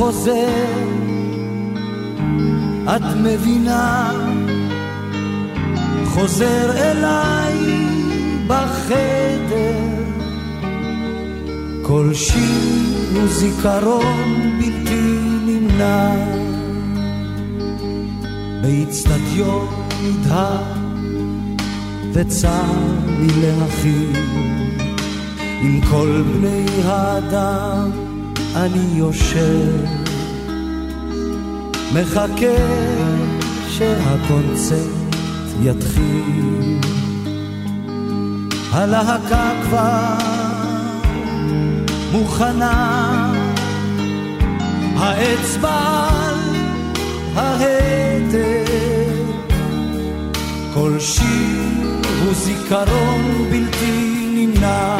חוזר, את מבינה, חוזר אליי בחדר. כל שיר הוא זיכרון בלתי נמנע. באיצטדיון נדהר וצר לי להכיל עם כל בני האדם אני יושב מחכה שהקונצרט יתחיל הלהקה כבר מוכנה, האצבע על ההדק, כל שיר הוא זיכרון בלתי נמנע.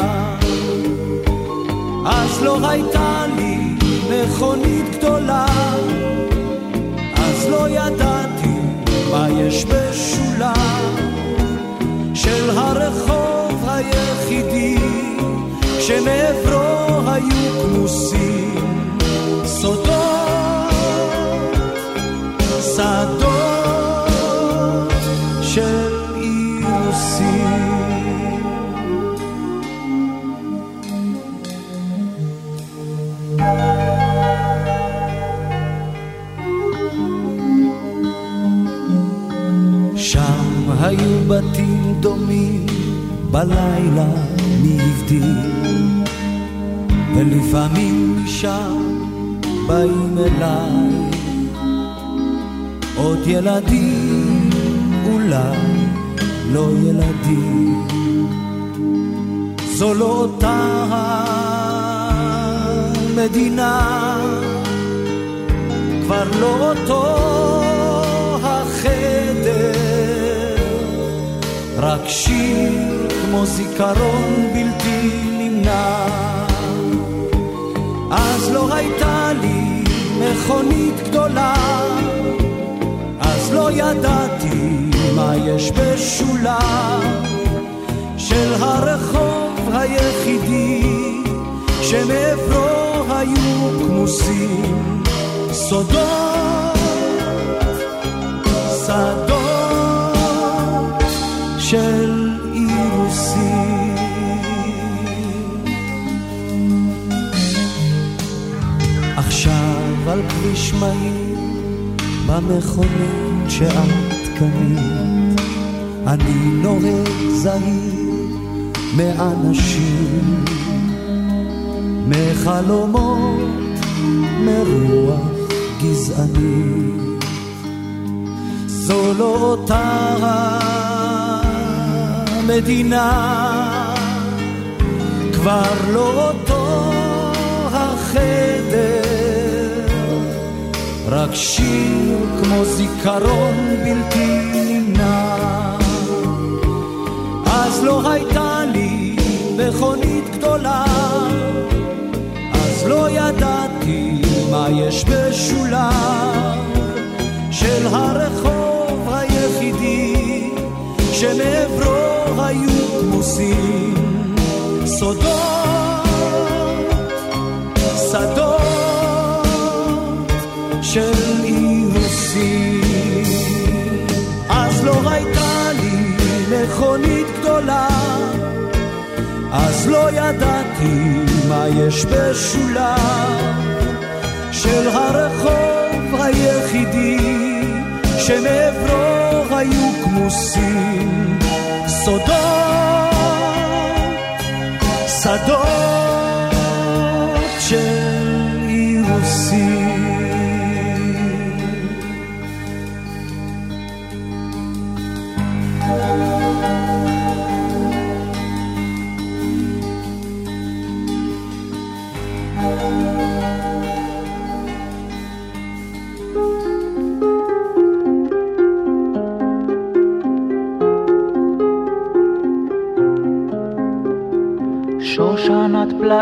אז לא הייתה מכונית גדולה, אז לא ידעתי מה יש בשולה של הרחוב היחידי שמעברו היו כמוסים סודות, שדות בתים דומים בלילה מי הבדיל ולפעמים משם באים אליי עוד ילדים, אולי לא ילדים. זו לא אותה המדינה, כבר לא אותו רק שיר כמו זיכרון בלתי נמנע. אז לא הייתה לי מכונית גדולה, אז לא ידעתי מה יש בשולה. של הרחוב היחידי שמעברו היו כמוסים סודות, שדות של אירוסים. עכשיו על כביש מהיר במכונית שאת קנית אני נוהג זהיר מאנשים מחלומות מרוח גזעני זו לא אותה המדינה כבר לא אותו החדר. רק שיר כמו זיכרון בלתי נמנע. אז לא הייתה לי מכונית גדולה, אז לא ידעתי מה יש בשולה של הרחוב היחידי שמעברו היו כמוסים סודות, שדות של אירוסים. אז לא הייתה לי מכונית גדולה, אז לא ידעתי מה יש בשולה של הרחוב היחידי שמעברו היו כמוסים סודות, שדות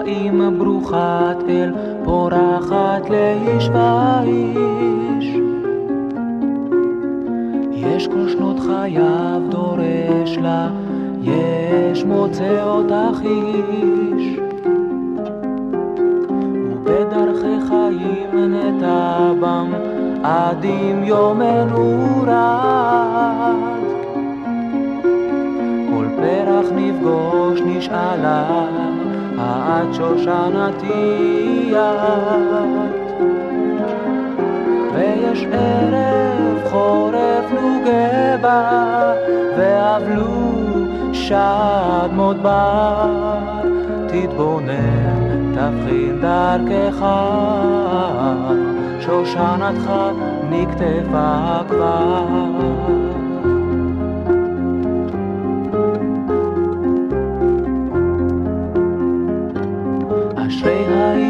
פלאים ברוכת אל פורחת לאיש ואיש. יש כל שנות חייו דורש לה, יש מוצא אותך איש. ובדרכי חיים נטע בם עדים יומנו רד. כל פרח נפגוש נשאלה עד שושנתי את. ויש ערב חורף נוגבה ואבלו שד מודבר תתבונן תבחין דרכך. שושנתך נקטפה כבר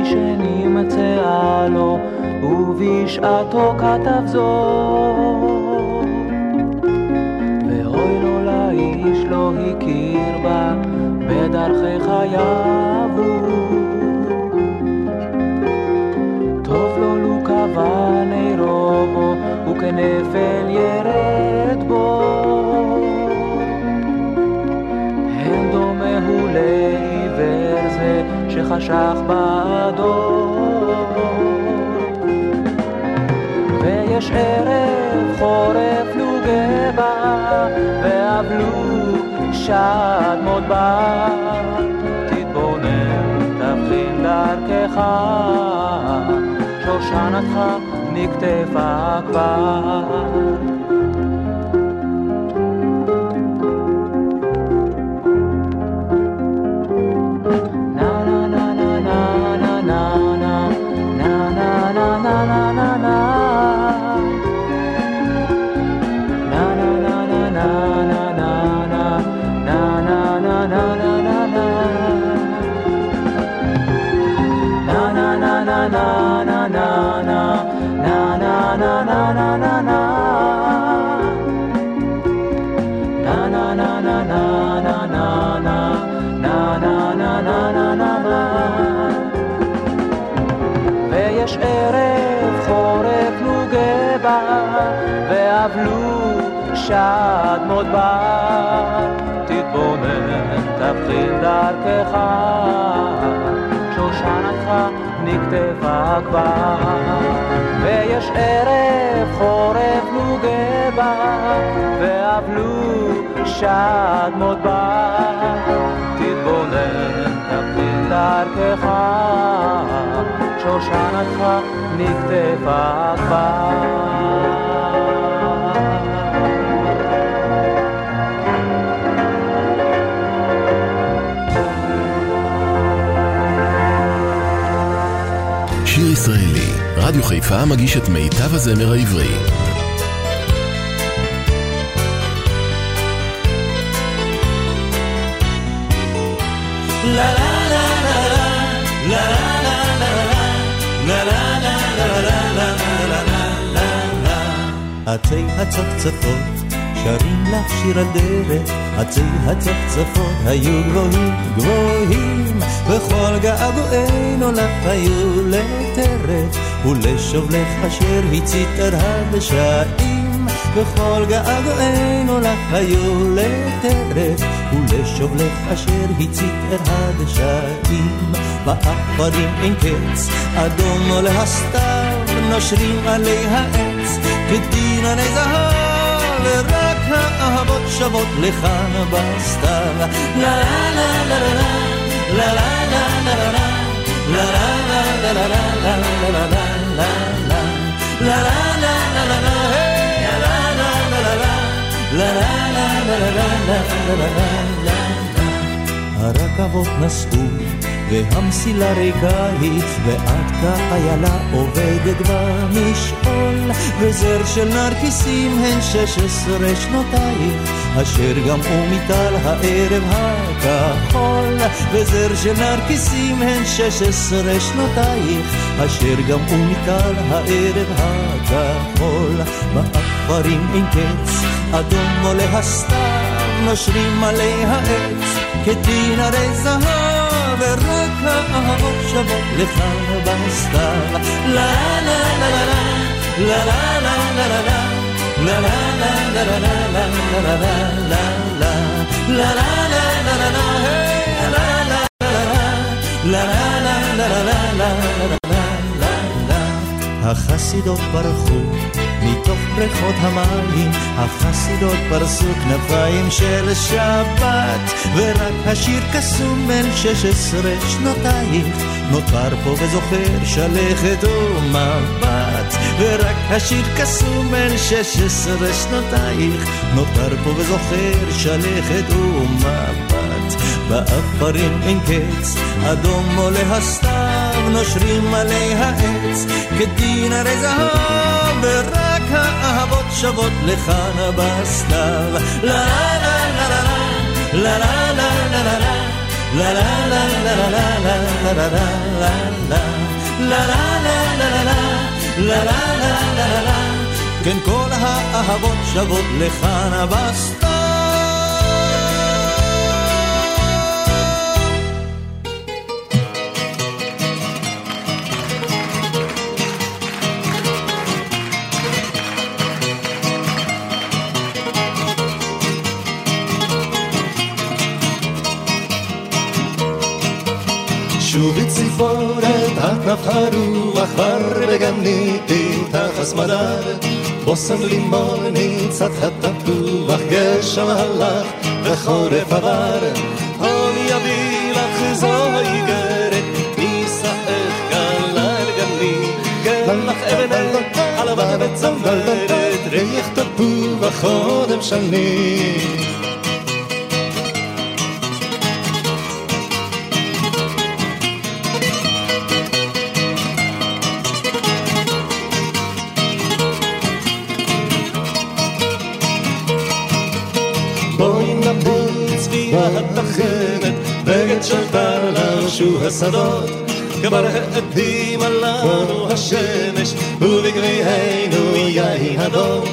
שנמצאה לו ובשעתו כתב זאת. ואוי לו לאיש לא הכיר בה בדרכי חייו טוב לו לו קבע נרו בו וכנפל ירד חשך באדום. ויש ערב חורף פלוגי בה, והבלוג שד מוד בה. תתבונן, תבחין דרכך, שושנתך נקטפה כבר. שד מודבר, תתבונן, תבחין דרכך, שושנתך נקטפה כבר. ויש ערב חורף נוגבה, ואבלו שד מודבר, תתבונן, תבחין דרכך, שושנתך נקטפה כבר. רדיו חיפה מגיש את מיטב הזמר העברי. עצי הצפצפות שרים לך שיר הדרך, עצי הצפצפות היו גבוהים גבוהים, וכל געגועינו לך היו לטרף, ולשוב לך אשר הצית את הדשאים. וכל געגועינו לך היו לטרף, ולשוב לך אשר הצית את הדשאים. בעכברים אין קץ, אדום עולה הסתיו, נושרים עלי העץ, כדינני זהב, ורק האהבות שוות לכאן בסתיו. לה לה לה לה לה לה לה לה לה לה לה לה הרכבות נסעו והמסילה ריקה היא, ואת כאיילה עובדת במשעול, וזר של נרקיסים הן שש עשרה שנותייך, אשר גמעו מטל הערב הכחול, וזר של נרקיסים הן שש עשרה שנותייך, אשר גמעו מטל הערב הכחול, בעכברים אין קץ, אדום עולה הסתיו, נושרים עלי העץ, כדין הרי זהב ורק האהבות שוות לך בסתיו. לה לה לה לה לה לה לה לה לה לה hey la la la la la la la la la la la la la החסידות ברחו מתוך בריכות המים, החסידות פרסו כנפיים של שבת, ורק השיר קסום בין שש עשרה שנותייך, נותר פה וזוכר שלכת ומבט, ורק השיר קסום שש עשרה שנותייך, נותר פה וזוכר שלכת ומבט. באפרים אין קץ, אדום עולה הסתיו, נושרים עלי העץ, כדין הרי זהב, ורק האהבות שוות לכאן בסתיו. לה לה לה לה לה לה לה לה לה לה La la la la la la la la la la la La la la la la la כן כל האהבות שוות לכאן בסתיו ציפורת, את נפחה רוח כבר וגניתי תחס מדר. בושם לימון ניצת התפוח, גשם הלך וחורף עבר. הון יביא לך זו איגרת, נישאך גלה אל גלי, גן לך אבן עלבה וצמרת, ריח תפוח קודם שנים. בשדות, כבר האדימה לנו השמש, ובגרינו יין הדור.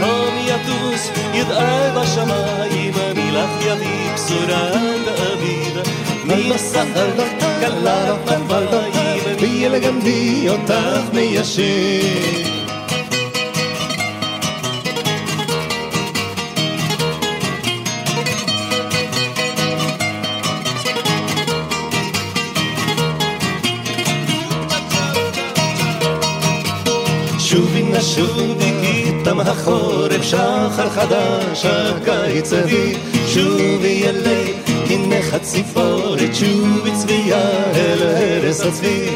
עום יטוס, ידעה בשמיים, מילת ידי בשורה דוד. מבשר קלה בפלפיים, וילגמדי אותך מיישב. שובי כי תם החורף, שחר חדש, הקיץ הביא. שובי אלי, הנה חציפורת, שובי צביה אל הרס הצבי.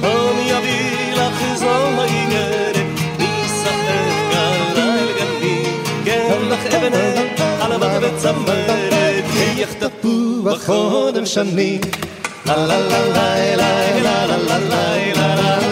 חום יביא לך זו האיגרת, ניסחך גלה אל גנבי. כן לך אבן על בת וצמרת. לה לה לה לה לה לה לה לה לה לה לה לה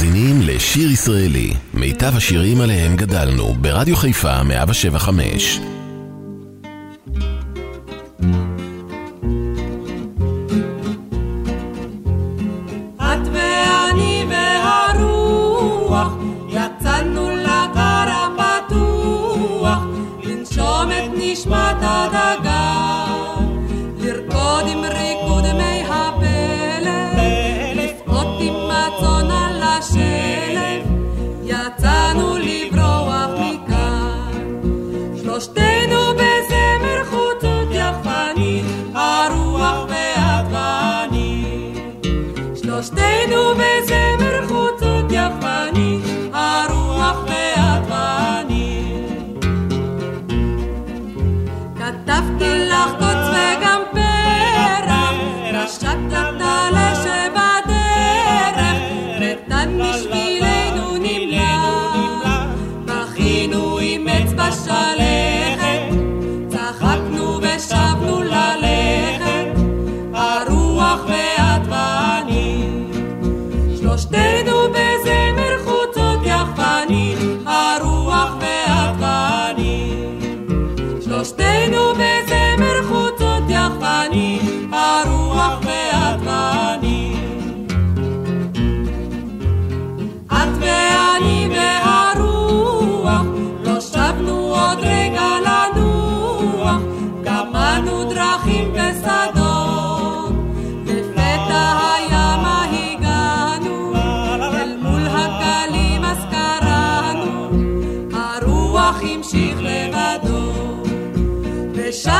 מאזינים לשיר ישראלי, מיטב השירים עליהם גדלנו, ברדיו חיפה 175.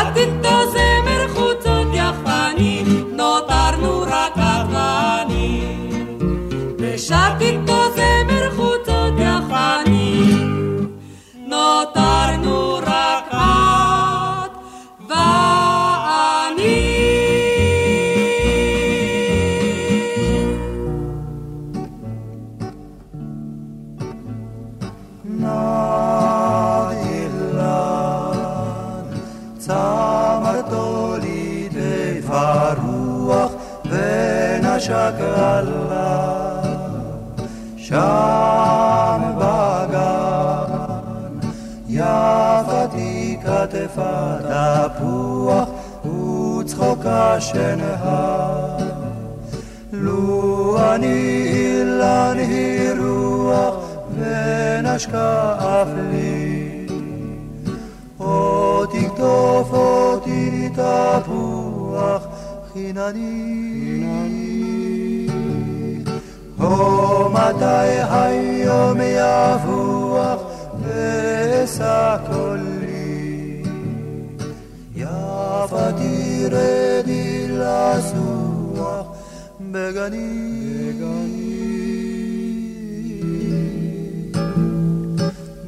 같은 כתפה תפוח וצחוקה שנהר. לו אני אילן היא רוח ונשקה אף לי או תקטוף אותי תפוח חינני או מתי היום יבוח ואשא קולי Fatire di la sua begani.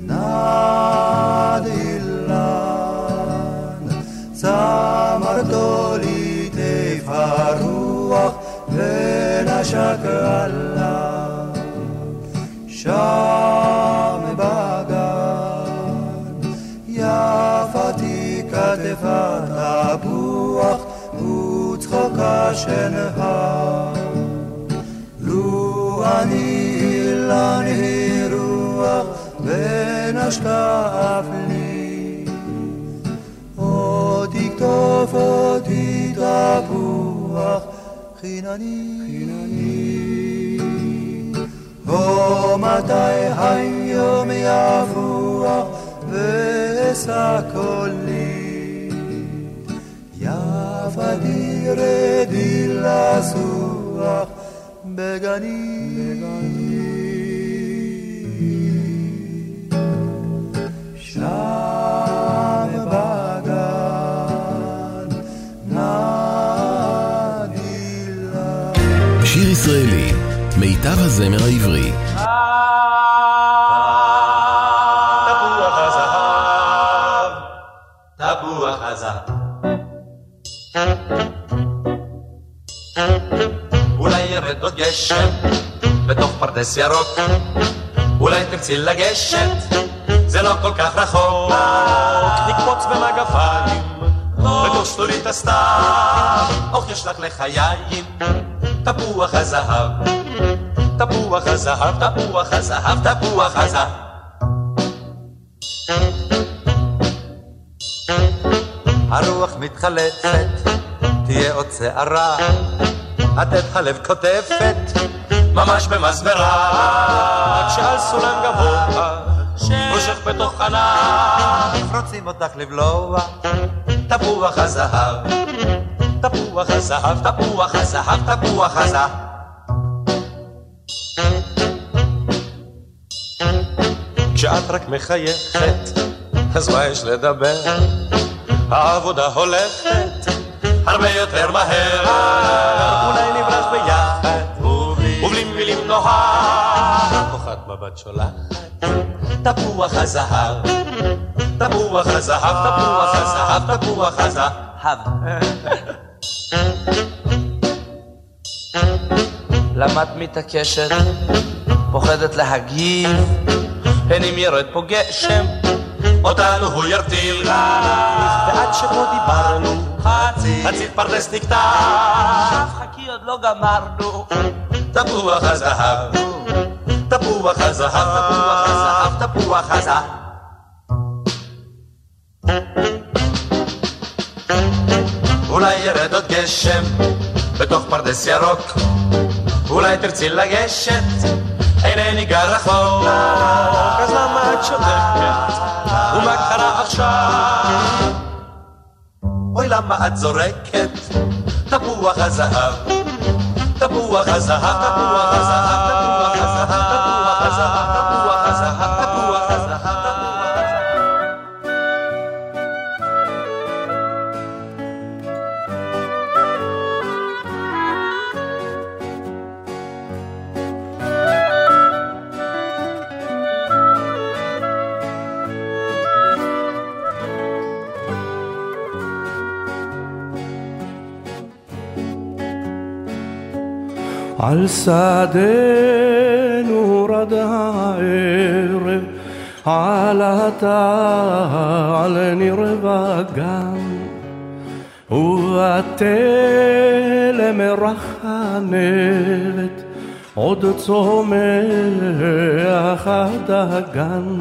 Nadilan sa martoli te faruach venashak Allah. Shah שנהר לו אני היא רוח ונשקה אף לי או תקטוף אותי תפוח חינני. או מתי היום יבוח ואשא קולי יפתי רדי לסוח בגני שם בגן נדילה שיר ישראלי, מיטב הזמר העברי. פרדס ירוק, אולי תרצי לגשת, זה לא כל כך רחוק. נקפוץ במגפיים, בתוך שלולית הסתיו, אוך יש לך לחיים, תפוח הזהב. תפוח הזהב, תפוח הזהב, תפוח הזהב. הרוח מתחלפת, תהיה עוד שערה, לתת הלב קוטפת, ממש במסברה, כשעל סולם גבוה, מושך בתוך ענף, רוצים אותך לבלוע, תפוח הזהב, תפוח הזהב, תפוח הזהב, תפוח הזהב. כשאת רק מחייכת, אז מה יש לדבר? העבודה הולכת הרבה יותר מהר, אולי מבט שולחת, תפוח הזהב, תפוח הזהב, תפוח הזהב, תפוח הזהב. את מתעקשת? פוחדת להגיב? הן אם ירד פה גשם, אותנו הוא ירטיל. ועד שפה דיברנו, חצי פרדס נקטע. חכי עוד לא גמרנו. תפוח הזהב, תפוח הזהב, תפוח הזהב, תפוח הזהב. אולי ירד עוד גשם בתוך פרדס ירוק אולי תרצי לגשת אינני גר רחוק. אז למה את שותקת? ומה קרה עכשיו? אוי למה את זורקת תפוח הזהב תפוח הזהב תפוח הזהב על שדנו רד הערב, עלתה על ניר וגן, ובתלם רחנבת, עוד צומח הדגן.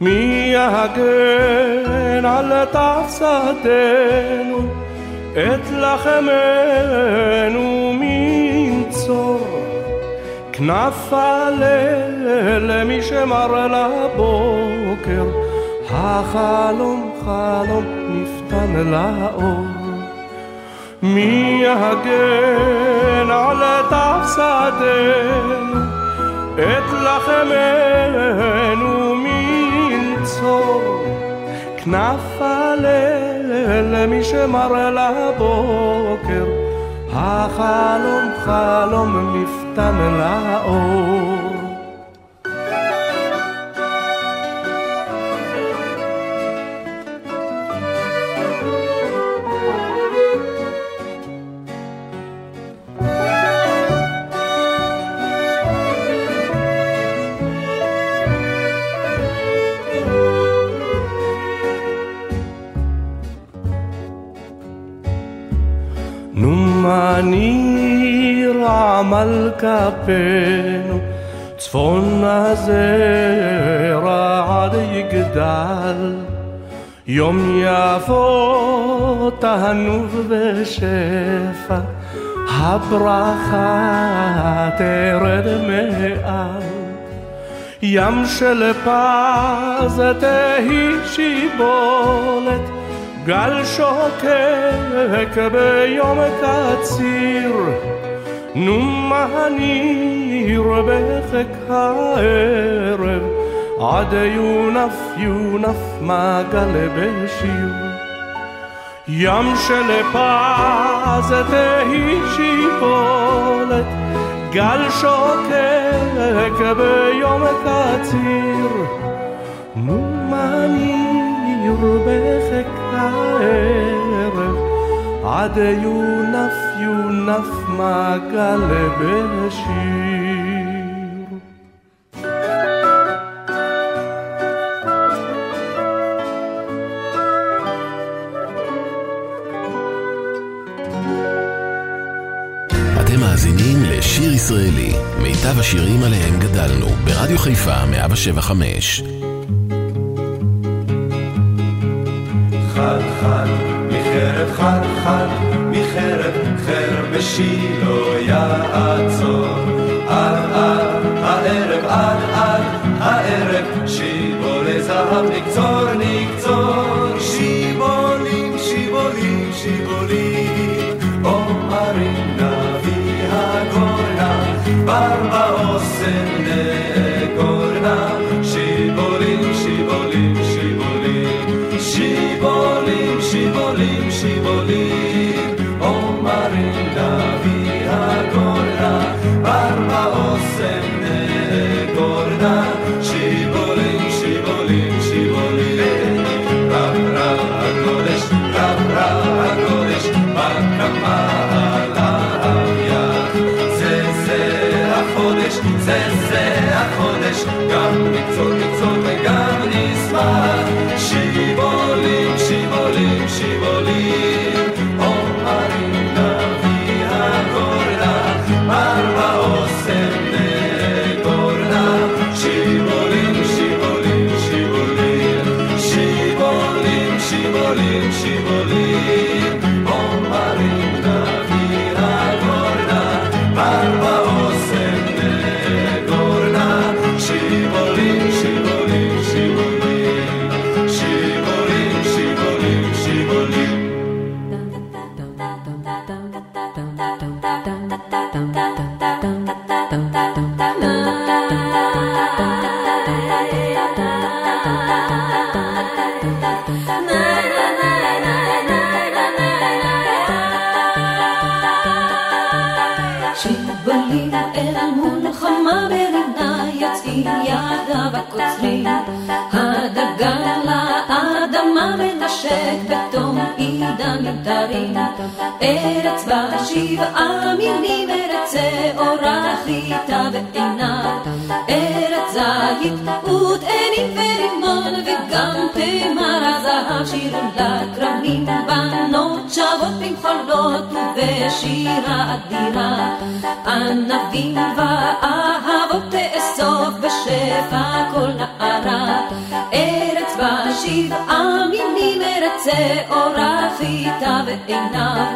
מי יגן על תפסתנו, את לחמנו מנצור, כנף הלל למי שמר לבוקר, החלום חלום נפתן לאור. מי יגן על תפסתנו, את לחמנו מנצור, כנף הלל למי שמר לבוקר, החלום חלום מפתן לאור. נו כפינו, צפון הזרע עד יגדל. יום יבוא תענוג ושפע, הברכה תרד מעל. ים של פז תהי שיבולת, גל שוקק ביום קציר. נו מה ניר בחק הערב, עד יונף יונף מגל בשיר. ים של פז תהי שיבולת, גל שוקק ביום קציר. נו מה ניר בחק הערב, עד יונף יונף מגל בשיר. אתם מאזינים לשיר ישראלי, מיטב השירים עליהם גדלנו, ברדיו חיפה 175. חד חד, מחרב חד חד, מחרב חרב בשילה יעצור. עד עד הערב, עד עד הערב, שיבולי זהב נקצור נקצור. שיבולים, שיבולים, שיבולים, אומרים נביא הגורנה, שיבולים אל מלחמה ברינה יוצאים ידיו הקוצרים. הדגה לאדמה מנשק בתום עידן מיתרים ארץ בה שבעה מינים ארץ שעורה חיטה ועינה ארץ זית ותאנים ורימון וגם תמר הזהב שירו לכרמים בנות שבות במחולות ובשירה אדירה ענבים ואהבות תאסוף בשפע כל נערה שבעה מינים ארץ שעורה חיטה ועיניו.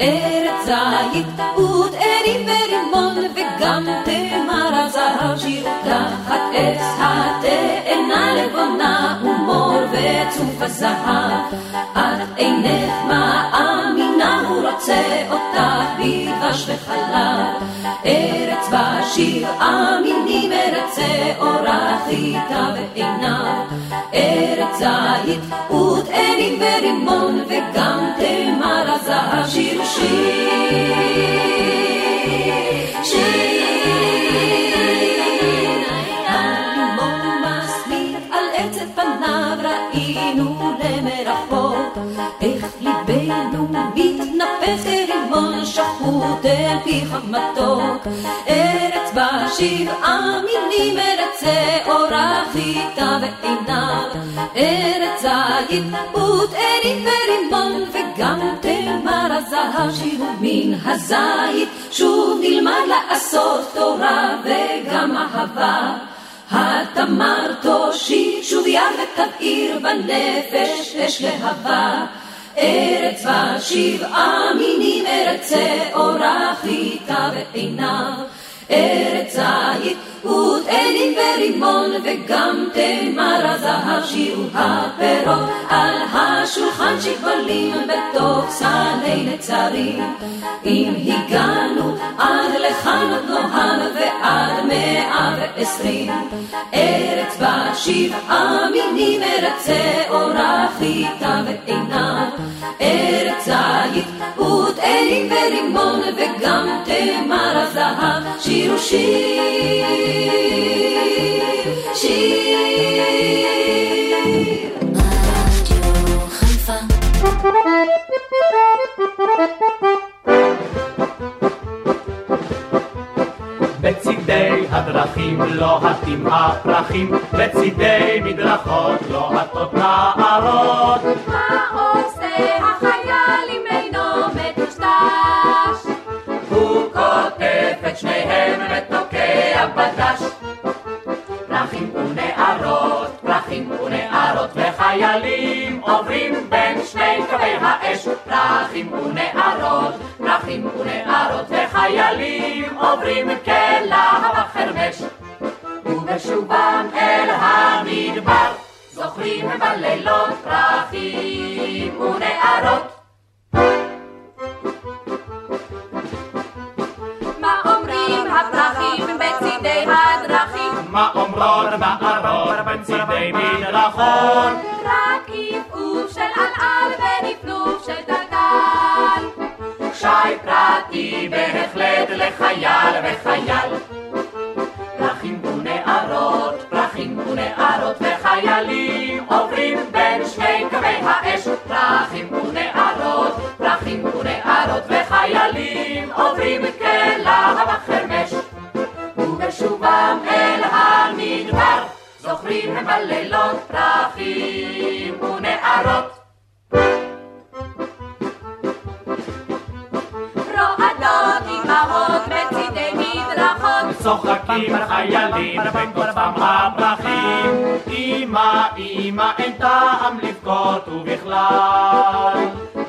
ארץ זית ותאנים ורימון וגם תמר הזהב שיר תחת עץ התאנה לבונה ומור וצוף הזהב את אינך מאמינה הוא רוצה אותך בדבש וחלב. ארץ שבעה מינים ארץ שעורה חיטה ועיניו. ארץ זית ותאנים ורימון וגם תמר הזהב שיר שיר איך ליבנו מתנפח כרימון שחוט אל פי חמתוק ארץ בה שבעה מינים ארץ שעורה חיטה ועיניו. ארץ זית ותאנים ורימון וגם תמר הזהב שירו מן הזית. שוב נלמד לעשות תורה וגם אהבה. התמר תושיט שוב יד ותבעיר בנפש אש להבה ארץ בה שבעה מינים ארץ שעורה חיטה ועיניו ארץ זית ותאנים ורימון וגם תמר הזהב שירו הפירות על השולחן שכבלים בתוך סלי נצרים. אם הגענו עד לכאן עוד נוהל ועד מאה ועשרים. ארץ בה שבעה מינים ארץ שעורה חיטה ועיניו. ארץ זית ותאנים ורימון וגם תמר הזהב שירו שיר בצידי הדרכים לוהטים הפרחים, בצידי מדרכות לוהטות נערות. מה עושה החייל אם אינו מטושטש? הוא קוטף את שניהם ותוקע בדש. פרחים ונערות, פרחים ונערות וחיילים עוברים בין שני קווי האש. פרחים ונערות, פרחים ונערות וחיילים עוברים כלהב החרמש. ובשובם אל המדבר זוכרים בלילות פרחים ונערות. מה אומרים הפרחים? מה אומרות נערות בצידי מדרכות? רק עפעוף של ענעל ונפנוף של טלטל. שי פרטי בהחלט לחייל וחייל. בלילות פרחים ונערות. רועדות אמהות בצידי מדרכות. צוחקים חיילים וכותבם הפרחים. אמא, אמא, אין טעם לבכות ובכלל.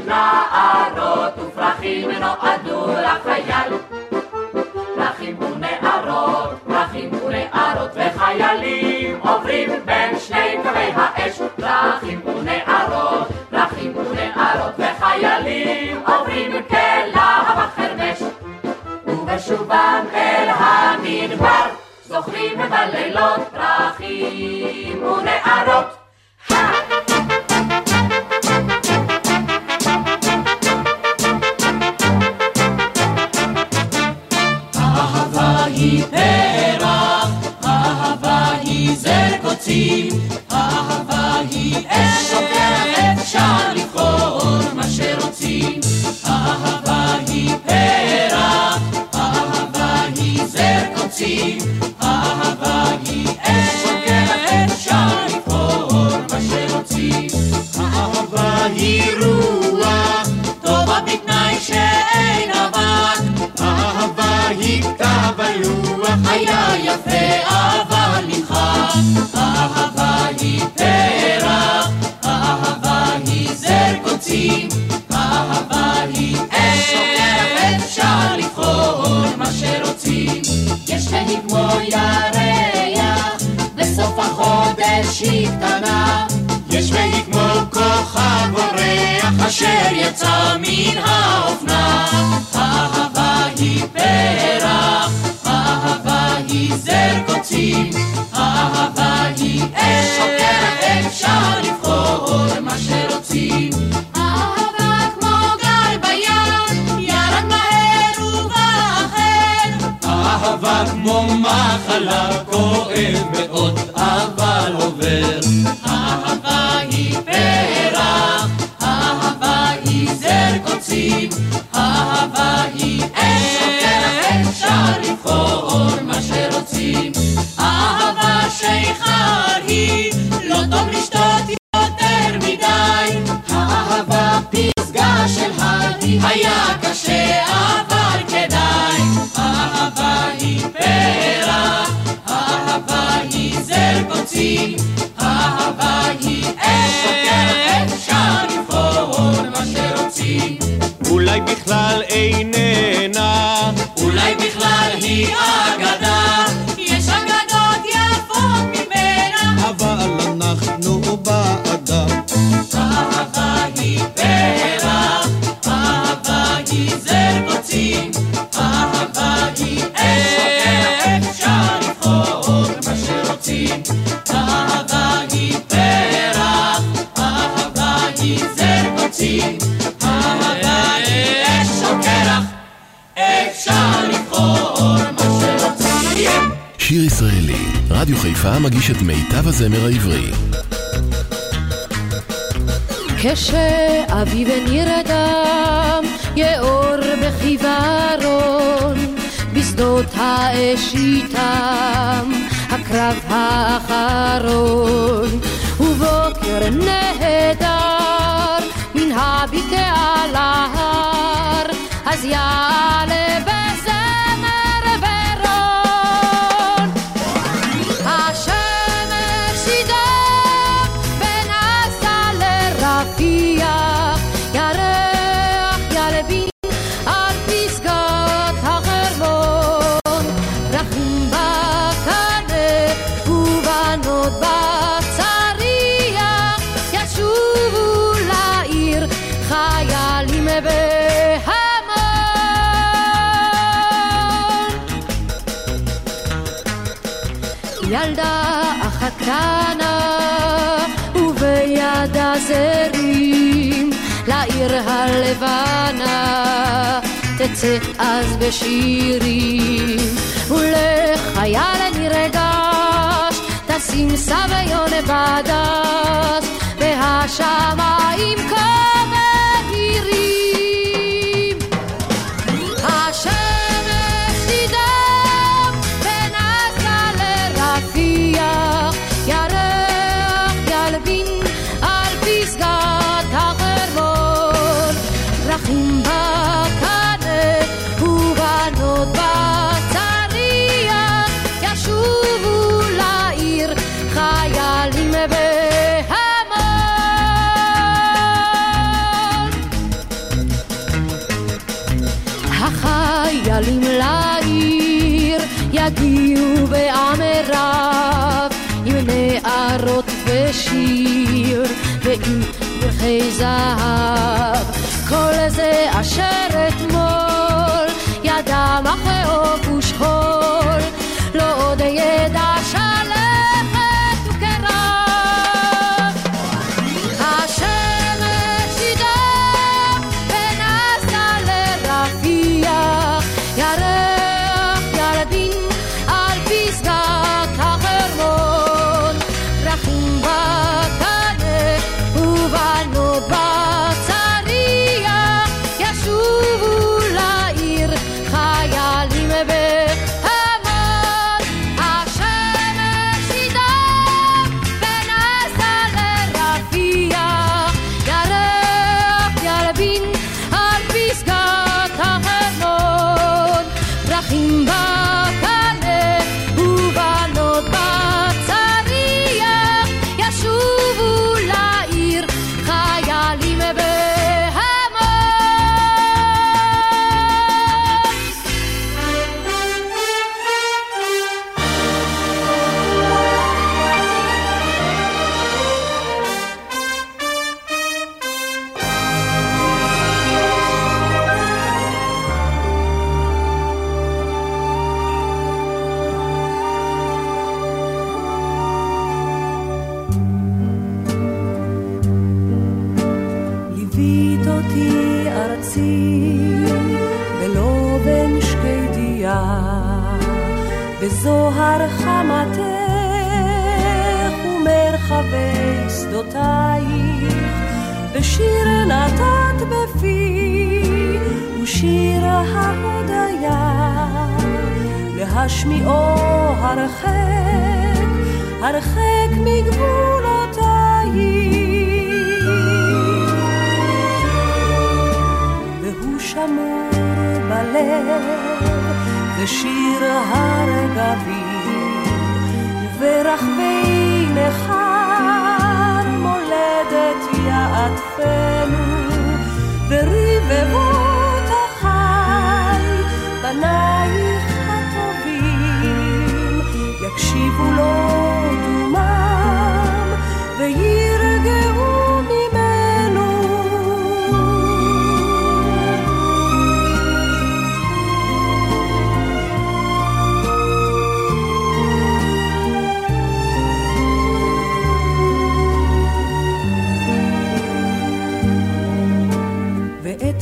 נערות ופרחים נועדו לחייל. פרחים ונערות, פרחים ונערות וחיילים עוברים בין שני קווי האש. פרחים ונערות, פרחים ונערות וחיילים עוברים כלהב החרמש. ובשובם אל המדבר זוכרים בלילות פרחים ונערות. זר קוצים, אהבה היא אש אפשר לבחור מה שרוצים. אהבה היא פרח, אהבה היא זר קוצים, אהבה היא אש אפשר לבחור כתב הלוח, היה יפה אבל נמחק. אהבה היא פרח, אהבה היא זר קוצים, אהבה היא אש אפשר לבחור מה שרוצים. יש והיא כמו ירח, בסוף החודש היא קטנה. יש והיא כמו כוכב אורח אשר יצא מן האופנה. אהבה היא פרח, זר קוצים, אהבה היא אש שוקעת, אפשר לבחור מה שרוצים. אהבה כמו מחלה כואב מאוד, אהבה אפשר לבחור מה שרוצים. שיר ישראלי, רדיו חיפה מגיש את מיטב הזמר העברי. כשאביב נרדם, יאור בחיוורון, בשדות האש איתם, הקרב האחרון, ובוקר נהדר, מן הבקעה להר, אז יעלה קטנה ובידה זרים לעיר הלבנה תצא אז בשירים. ולחייל נרגש תשים סביון בדש והשמיים כה פרחי זהב כל זה אשר אתמול ידע מכאוב ושכול לא עוד בזוהר חמתך ומרחבי שדותייך. בשיר נתת בפי ושיר ההודיה להשמיעו הרחק הרחק מגבולותייך. והוא שמור בלב ושיר הרגבים וברחבי נכר מולדת יעטפנו ברבבות החי בנייך הטובים יקשיבו לו דומם וירגעו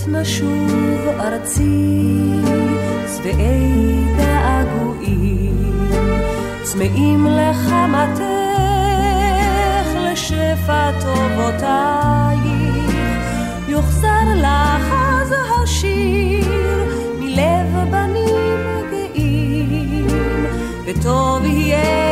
ועת נשוב ארצי שבעי געגועים צמאים לחמתך לשפע טובותייך. יוחזר לך אז השיר מלב בנים גאים וטוב יהיה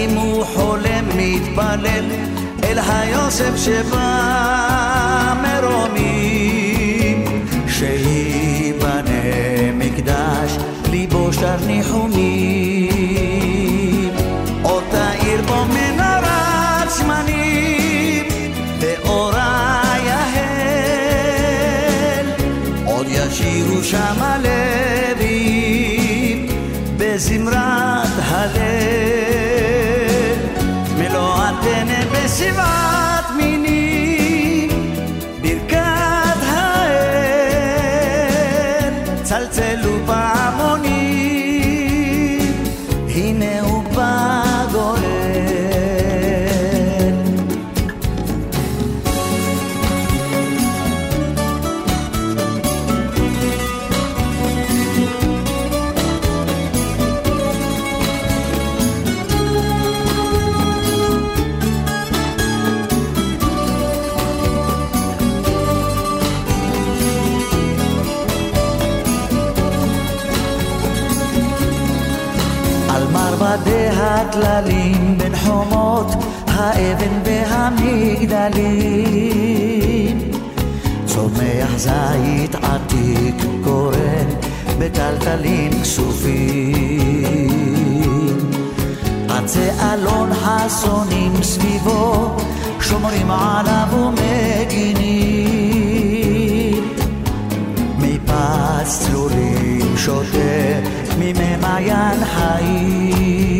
אם הוא חולם מתפלל אל היוסף שבא מרומים. שייבנה מקדש ליבו שר ניחומים. עוד תאיר בו מנהרת זמנים ואורה יהל עוד ישירו שמה fly. הטללים בין חומות האבן והמגדלים. צומח זית עתיק קורן בטלטלים כסופים. עצי אלון חסונים סביבו שומרים עליו ומגינים. מפס צלולים שותה ממי מעיין חיים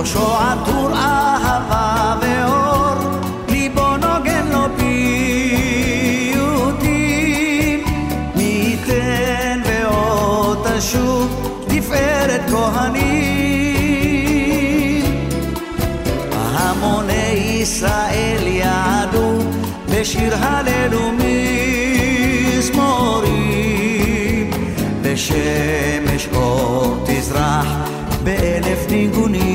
ראשו עטור אהבה ואור ליבו נוגן לו פיוטים מי ייתן ועוד תשוב תפארת כהנים המוני ישראל יעדו בשיר הלל ומזמורים ושמש אור תזרח באלף ניגונים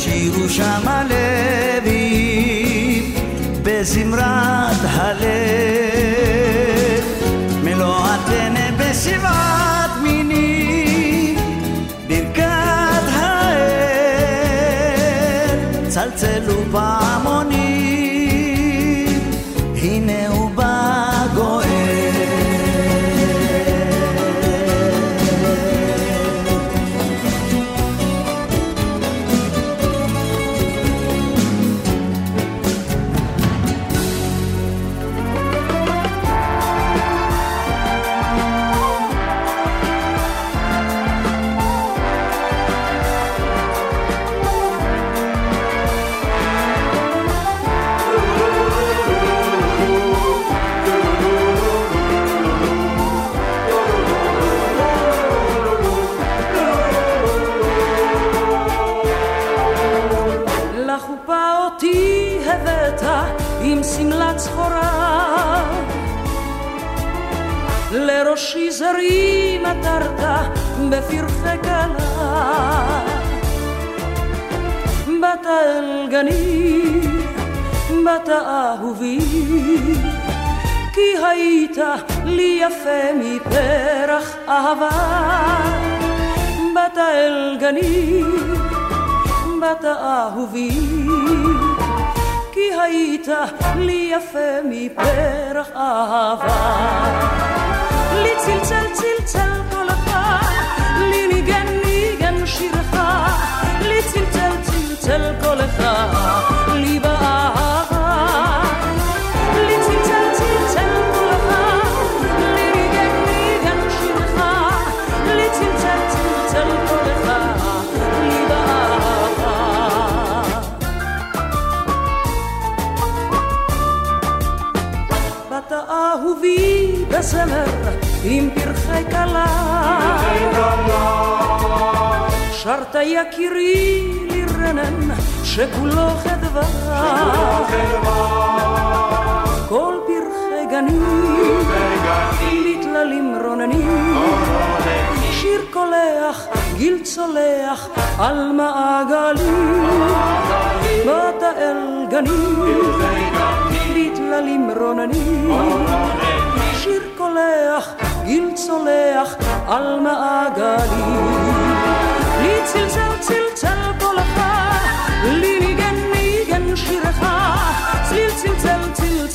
עוד ישירו שם הלבים בזמרת הלב אל גני באת אהובי כי היית לי יפה מפרח אהבה. באת אל גני באת אהובי כי היית לי יפה מפרח אהבה. לי צלצל צלצל קולך לי באהבה באת אהובי בזמר עם פרחי כלה שרת יקירי לרנן שכולו חדווה. כל פרחי גנים בטללים רוננים. שיר קולח גיל צולח על מעגלים. באת אל גנים בטללים רוננים. שיר קולח גיל צולח על מעגלים. לי צלצל צלצל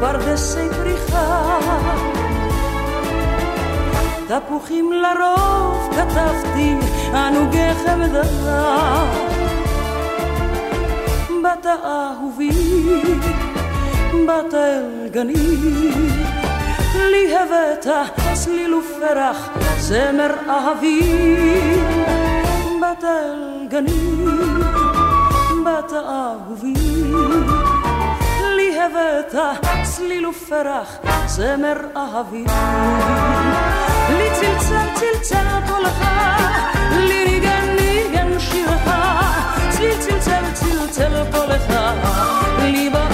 פרדסי פריחה תפוחים לרוב כתבתי ענוגי חמדה באת אהובי באת אל גני לי הבאת צליל ופרח זמר אהבי. באת אל גני באת אהובי הבאת צליל ופרח, זמר אהבי. לי צלצל צלצל קולך, לי ניגן ניגן שירך, צליל צלצל צלצל קולך, לי באהבה.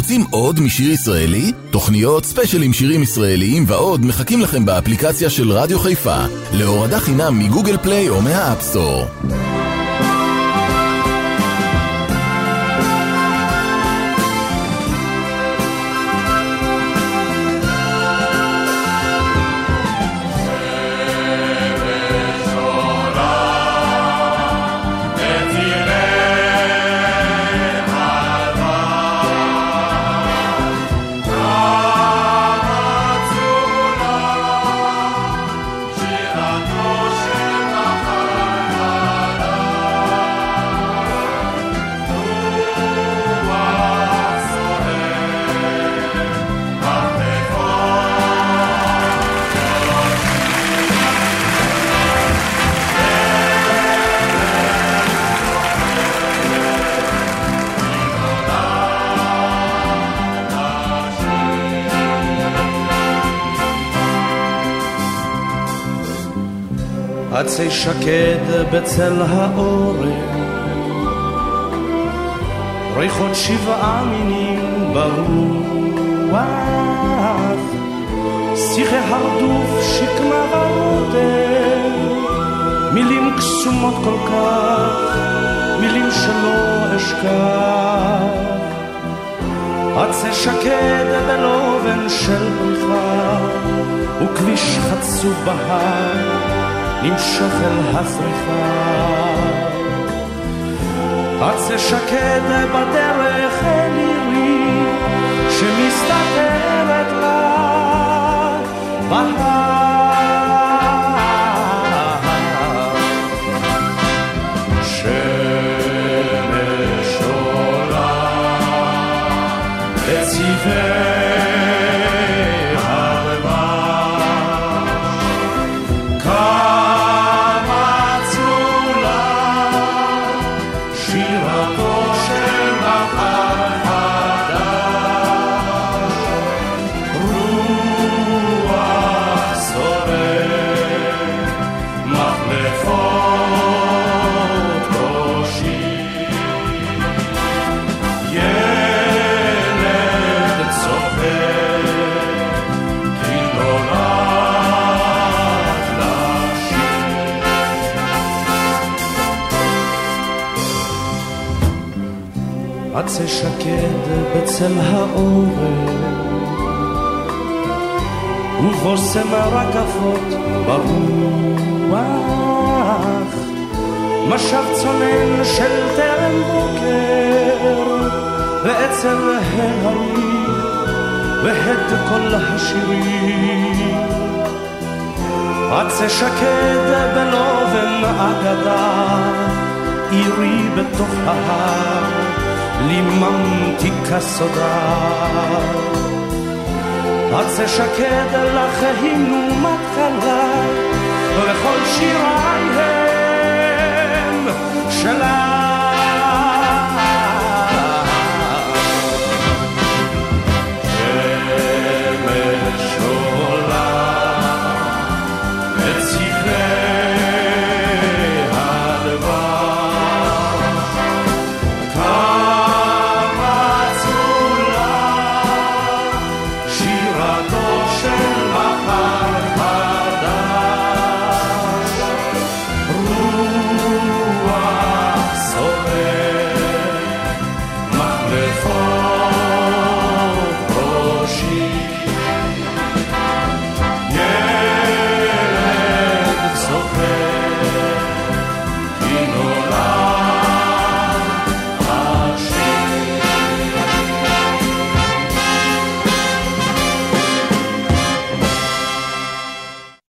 רוצים עוד משיר ישראלי? תוכניות, ספיישלים שירים ישראליים ועוד מחכים לכם באפליקציה של רדיו חיפה, להורדה חינם מגוגל פליי או מה- App Store. Oh. עצי שקד בצל האורן, ריחות שבעה מינים ברוח, שיחי הרדוף שקמה ורודם, מילים קסומות כל כך, מילים שלא אשכח. עצי שקד בלובן של בריחה, וכביש חצוב בהר. נמשוך אל הזריחה. עצה שקד בדרך אל עירי, שמסתתרת לה בהר. עצי שקד בצל האורן ובושם רקפות ברוח משב צונן של טרם בוקר ואצל ההרים והד כל השירים. עצי שקד בלובן אגדה עירי בתוך ההר ליממתי כסודה עצי שקד לך הינו מתכלה וכל שיריי הם שלך